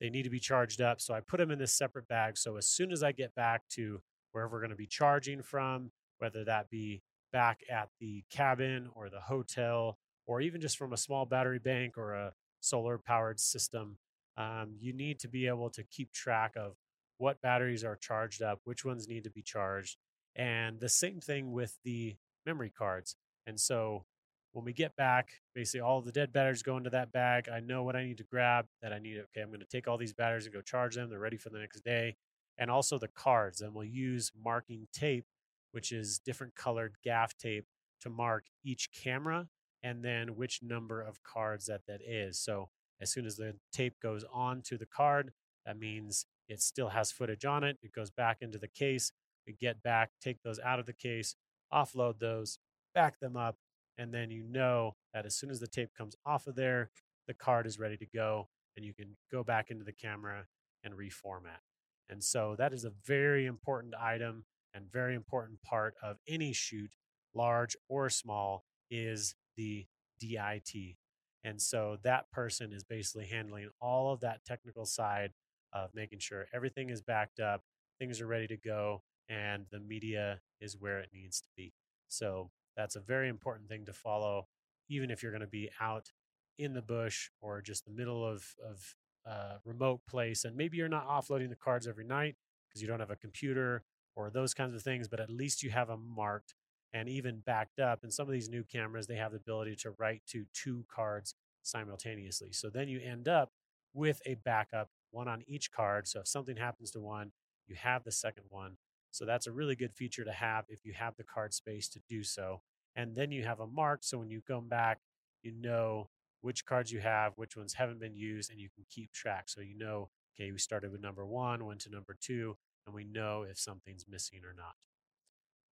they need to be charged up. So I put them in this separate bag. So as soon as I get back to wherever we're going to be charging from, whether that be back at the cabin or the hotel, or even just from a small battery bank or a solar powered system, um, you need to be able to keep track of what batteries are charged up, which ones need to be charged, and the same thing with the memory cards. And so when we get back, basically all the dead batteries go into that bag. I know what I need to grab that I need. Okay, I'm going to take all these batteries and go charge them. They're ready for the next day. And also the cards. And we'll use marking tape, which is different colored gaff tape to mark each camera and then which number of cards that that is. So as soon as the tape goes on to the card, that means it still has footage on it. It goes back into the case. We get back, take those out of the case, offload those, back them up, and then you know that as soon as the tape comes off of there, the card is ready to go and you can go back into the camera and reformat. And so that is a very important item and very important part of any shoot, large or small, is the DIT, and so that person is basically handling all of that technical side of making sure everything is backed up, things are ready to go, and the media is where it needs to be. So that's a very important thing to follow, even if you're going to be out in the bush or just the middle of, of a remote place. And maybe you're not offloading the cards every night because you don't have a computer or those kinds of things, but at least you have them marked and even backed up. And some of these new cameras, they have the ability to write to two cards simultaneously. So then you end up with a backup, one on each card. So if something happens to one, you have the second one. So that's a really good feature to have if you have the card space to do so. And then you have a mark. So when you come back, you know which cards you have, which ones haven't been used, and you can keep track. So you know, okay, we started with number one, went to number two, and we know if something's missing or not.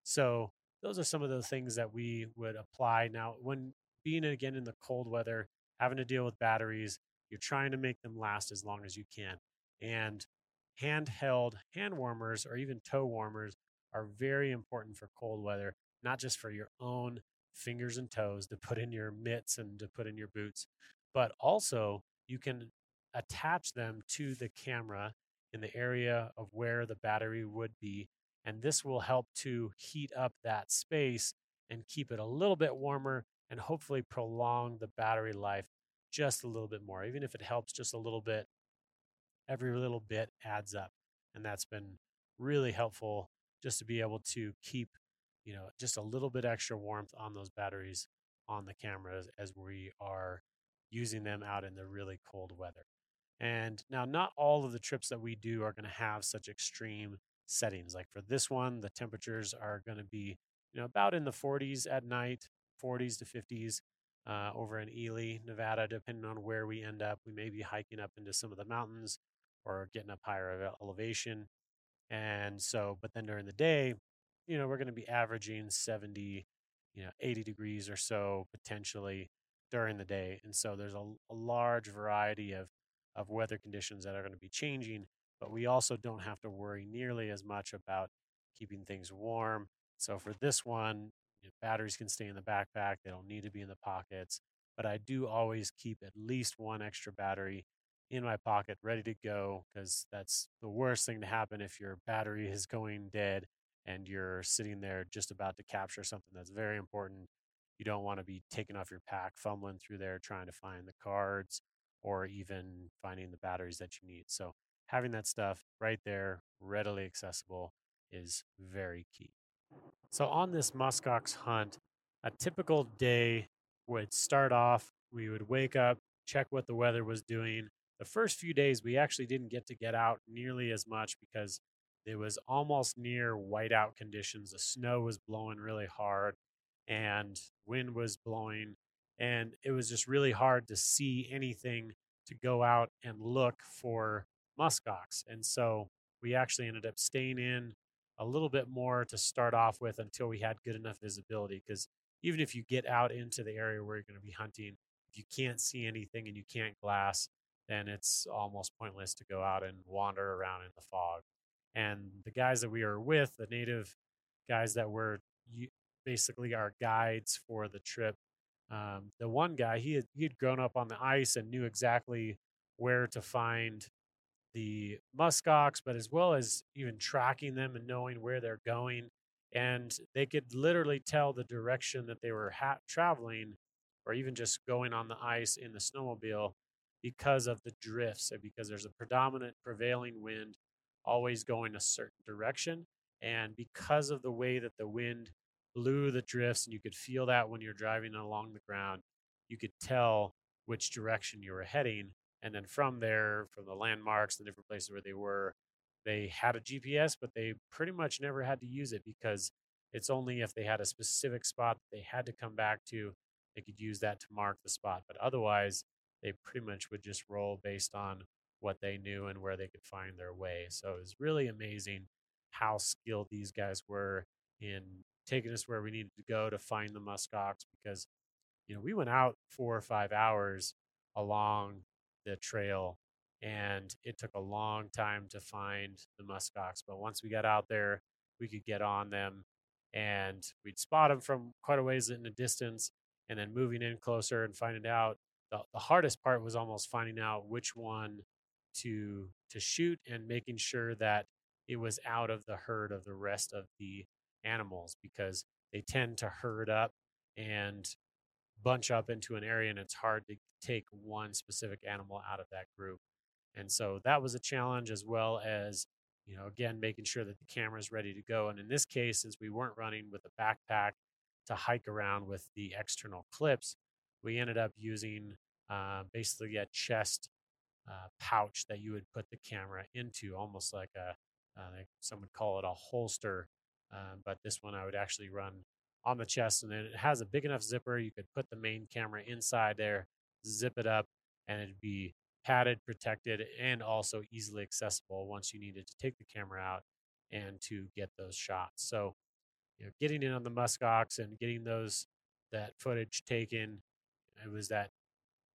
So those are some of the things that we would apply. Now, when being again in the cold weather, having to deal with batteries, you're trying to make them last as long as you can. And handheld hand warmers or even toe warmers are very important for cold weather, not just for your own fingers and toes to put in your mitts and to put in your boots, but also you can attach them to the camera in the area of where the battery would be. And this will help to heat up that space and keep it a little bit warmer and hopefully prolong the battery life just a little bit more. Even if it helps just a little bit, every little bit adds up. And that's been really helpful just to be able to keep, you know, just a little bit extra warmth on those batteries on the cameras as we are using them out in the really cold weather. And now, not all of the trips that we do are going to have such extreme settings. Like for this one, the temperatures are going to be, you know, about in the 40s at night, 40s to 50s uh, over in Ely, Nevada, depending on where we end up. We may be hiking up into some of the mountains or getting up higher elevation. And so, but then during the day, you know, we're going to be averaging 70, you know, 80 degrees or so potentially during the day. And so there's a, a large variety of of weather conditions that are going to be changing, but we also don't have to worry nearly as much about keeping things warm. So for this one, you know, batteries can stay in the backpack, they don't need to be in the pockets, but I do always keep at least one extra battery in my pocket ready to go because that's the worst thing to happen if your battery is going dead and you're sitting there just about to capture something that's very important. You don't want to be taking off your pack, fumbling through there trying to find the cards or even finding the batteries that you need. So having that stuff right there, readily accessible, is very key. So on this muskox hunt, a typical day would start off. We would wake up, check what the weather was doing. The first few days, we actually didn't get to get out nearly as much because it was almost near whiteout conditions. The snow was blowing really hard and wind was blowing and it was just really hard to see anything to go out and look for muskox. And so we actually ended up staying in a little bit more to start off with until we had good enough visibility. Because even if you get out into the area where you're going to be hunting, if you can't see anything and you can't glass, then it's almost pointless to go out and wander around in the fog. And the guys that we were with, the native guys that were basically our guides for the trip, um, the one guy, he had, he had grown up on the ice and knew exactly where to find the muskox, but as well as even tracking them and knowing where they're going. And they could literally tell the direction that they were ha- traveling or even just going on the ice in the snowmobile because of the drifts and because there's a predominant prevailing wind always going a certain direction. And because of the way that the wind blew the drifts, and you could feel that when you're driving along the ground. You could tell which direction you were heading. And then from there, from the landmarks, the different places where they were, they had a GPS, but they pretty much never had to use it because it's only if they had a specific spot that they had to come back to, they could use that to mark the spot. But otherwise, they pretty much would just roll based on what they knew and where they could find their way. So it was really amazing how skilled these guys were in taking us where we needed to go to find the muskox because you know we went out four or five hours along the trail and it took a long time to find the muskox but once we got out there we could get on them and we'd spot them from quite a ways in the distance and then moving in closer and finding out the, the hardest part was almost finding out which one to to shoot and making sure that it was out of the herd of the rest of the animals because they tend to herd up and bunch up into an area and it's hard to take one specific animal out of that group. And so that was a challenge as well as, you know, again, making sure that the camera is ready to go. And in this case, since we weren't running with a backpack to hike around with the external clips, we ended up using uh, basically a chest uh, pouch that you would put the camera into, almost like a, uh, some would call it a holster. Um, but this one I would actually run on the chest, and then it has a big enough zipper. You could put the main camera inside there, zip it up, and it'd be padded, protected, and also easily accessible once you needed to take the camera out and to get those shots. So, you know, getting in on the muskox and getting those that footage taken, it was that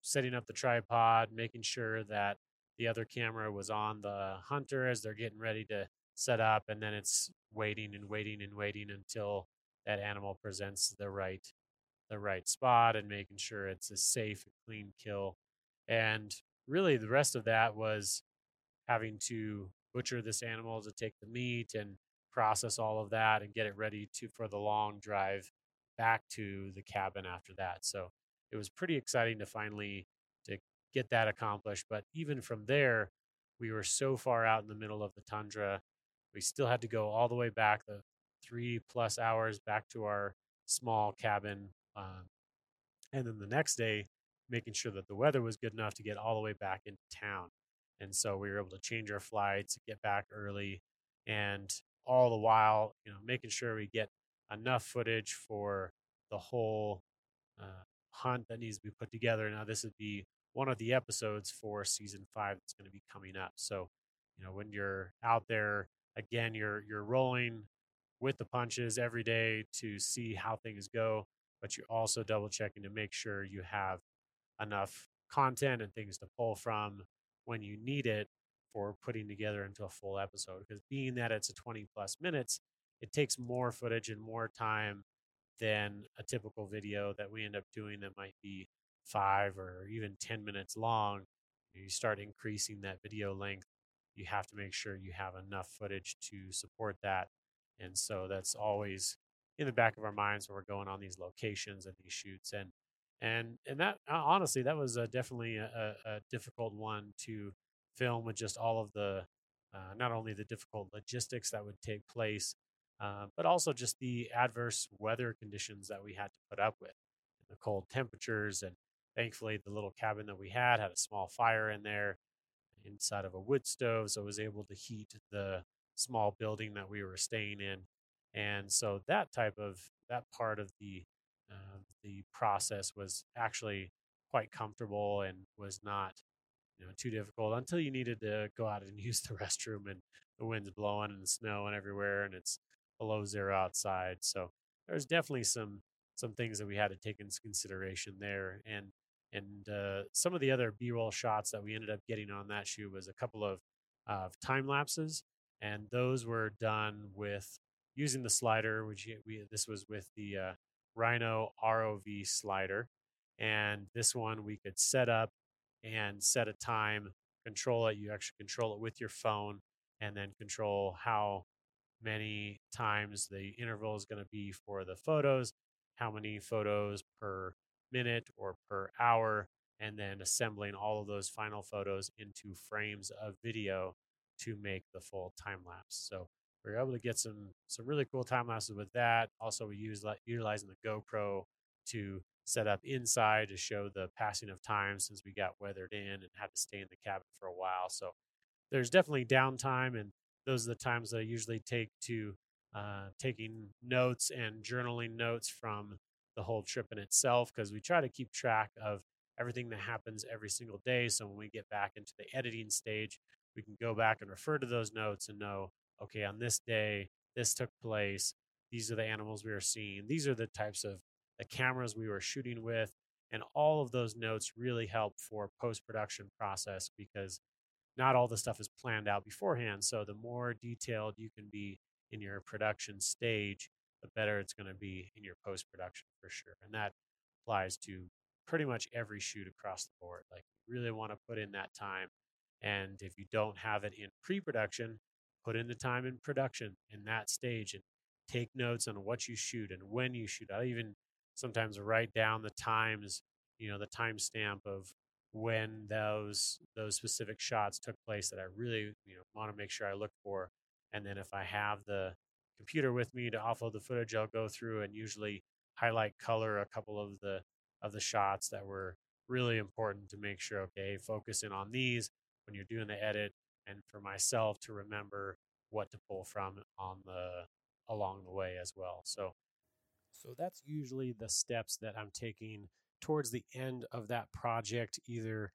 setting up the tripod, making sure that the other camera was on the hunter as they're getting ready to set up, and then it's waiting and waiting and waiting until that animal presents the right the right spot and making sure it's a safe and clean kill. And really the rest of that was having to butcher this animal to take the meat and process all of that and get it ready to for the long drive back to the cabin after that. So it was pretty exciting to finally to get that accomplished. But even from there, we were so far out in the middle of the tundra, we still had to go all the way back the three plus hours back to our small cabin. Um, and then the next day, making sure that the weather was good enough to get all the way back into town. And so we were able to change our flights, get back early, and all the while, you know, making sure we get enough footage for the whole uh, hunt that needs to be put together. Now, this would be one of the episodes for season five that's going to be coming up. So, you know, when you're out there, again, you're you're rolling with the punches every day to see how things go, but you're also double checking to make sure you have enough content and things to pull from when you need it for putting together into a full episode. Because being that it's a 20 plus minutes, it takes more footage and more time than a typical video that we end up doing that might be five or even 10 minutes long. You start increasing that video length, you have to make sure you have enough footage to support that and so that's always in the back of our minds when we're going on these locations and these shoots. And and and that honestly, that was a, definitely a, a, difficult one to film with just all of the uh, not only the difficult logistics that would take place, uh, but also just the adverse weather conditions that we had to put up with, the cold temperatures, and thankfully the little cabin that we had had a small fire in there inside of a wood stove, so it was able to heat the small building that we were staying in, and so that type of that part of the uh, the process was actually quite comfortable and was not you know too difficult until you needed to go out and use the restroom and the wind's blowing and the snow and everywhere and it's below zero outside. So there's definitely some some things that we had to take into consideration there and and uh, some of the other b-roll shots that we ended up getting on that shoot was a couple of uh, time lapses and those were done with using the slider, which we this was with the uh, Rhino ROV slider, and this one we could set up and set a time, control it. You actually control it with your phone, and then control how many times the interval is going to be for the photos, how many photos per minute or per hour, and then assembling all of those final photos into frames of video to make the full time lapse. So we were able to get some some really cool time lapses with that. Also, we use utilizing the GoPro to set up inside to show the passing of time since we got weathered in and had to stay in the cabin for a while. So there's definitely downtime, and those are the times that I usually take to uh, taking notes and journaling notes from the whole trip in itself because we try to keep track of everything that happens every single day. So when we get back into the editing stage, we can go back and refer to those notes and know, okay, on this day, this took place. These are the animals we were seeing. These are the types of the cameras we were shooting with. And all of those notes really help for post production process because not all the stuff is planned out beforehand. So the more detailed you can be in your production stage, the better it's going to be in your post production for sure. And that applies to pretty much every shoot across the board. Like, you really want to put in that time And if you don't have it in pre production, put in the time in production in that stage and take notes on what you shoot and when you shoot. I even sometimes write down the times, you know, the timestamp of when those those specific shots took place that I really, you know, want to make sure I look for. And then if I have the computer with me to offload the footage, I'll go through and usually highlight color a couple of the of the shots that were really important to make sure okay, focus in on these when you're doing the edit and for myself to remember what to pull from on the along the way as well. So so that's usually the steps that I'm taking towards the end of that project either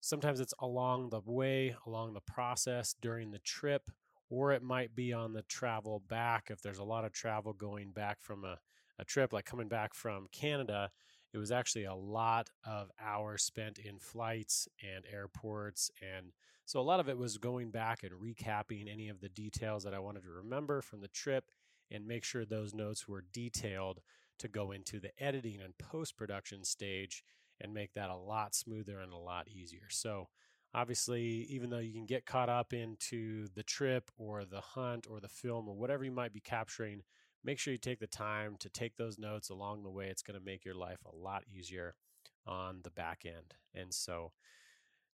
sometimes it's along the way, along the process during the trip or it might be on the travel back if there's a lot of travel going back from a, a trip like coming back from Canada it was actually a lot of hours spent in flights and airports and so a lot of it was going back and recapping any of the details that I wanted to remember from the trip and make sure those notes were detailed to go into the editing and post production stage and make that a lot smoother and a lot easier. So, obviously, even though you can get caught up into the trip or the hunt or the film or whatever you might be capturing, make sure you take the time to take those notes along the way. It's going to make your life a lot easier on the back end. And so,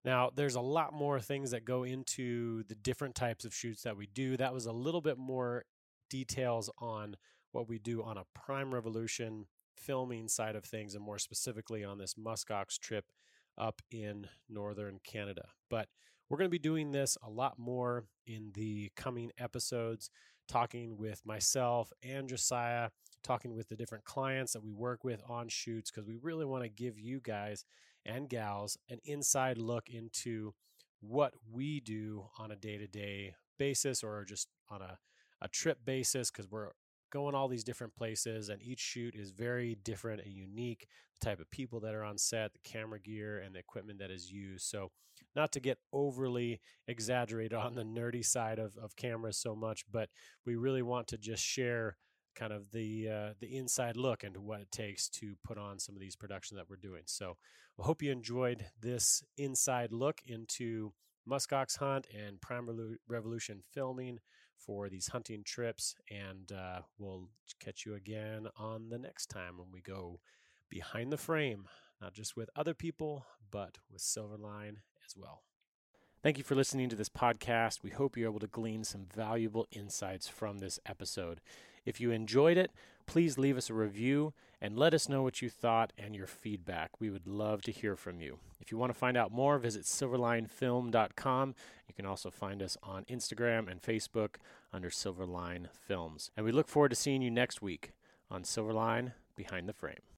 now, there's a lot more things that go into the different types of shoots that we do. That was a little bit more details on what we do on a Prime Revolution filming side of things, and more specifically on this muskox trip up in northern Canada. But we're going to be doing this a lot more in the coming episodes, talking with myself and Josiah, talking with the different clients that we work with on shoots, because we really want to give you guys and gals an inside look into what we do on a day to day basis or just on a, a trip basis, because we're going all these different places and each shoot is very different and unique the type of people that are on set the camera gear and the equipment that is used. So not to get overly exaggerated on the nerdy side of, of cameras so much but we really want to just share kind of the uh, the inside look into what it takes to put on some of these productions that we're doing. So i hope you enjoyed this inside look into muskox hunt and prime revolution filming for these hunting trips. And uh, we'll catch you again on the next time when we go behind the frame, not just with other people, but with Silverline as well. Thank you for listening to this podcast. We hope you're able to glean some valuable insights from this episode. If you enjoyed it, please leave us a review and let us know what you thought and your feedback. We would love to hear from you. If you want to find out more, visit silverlinefilm.com. You can also find us on Instagram and Facebook under Silverline Films. And we look forward to seeing you next week on Silverline Behind the Frame.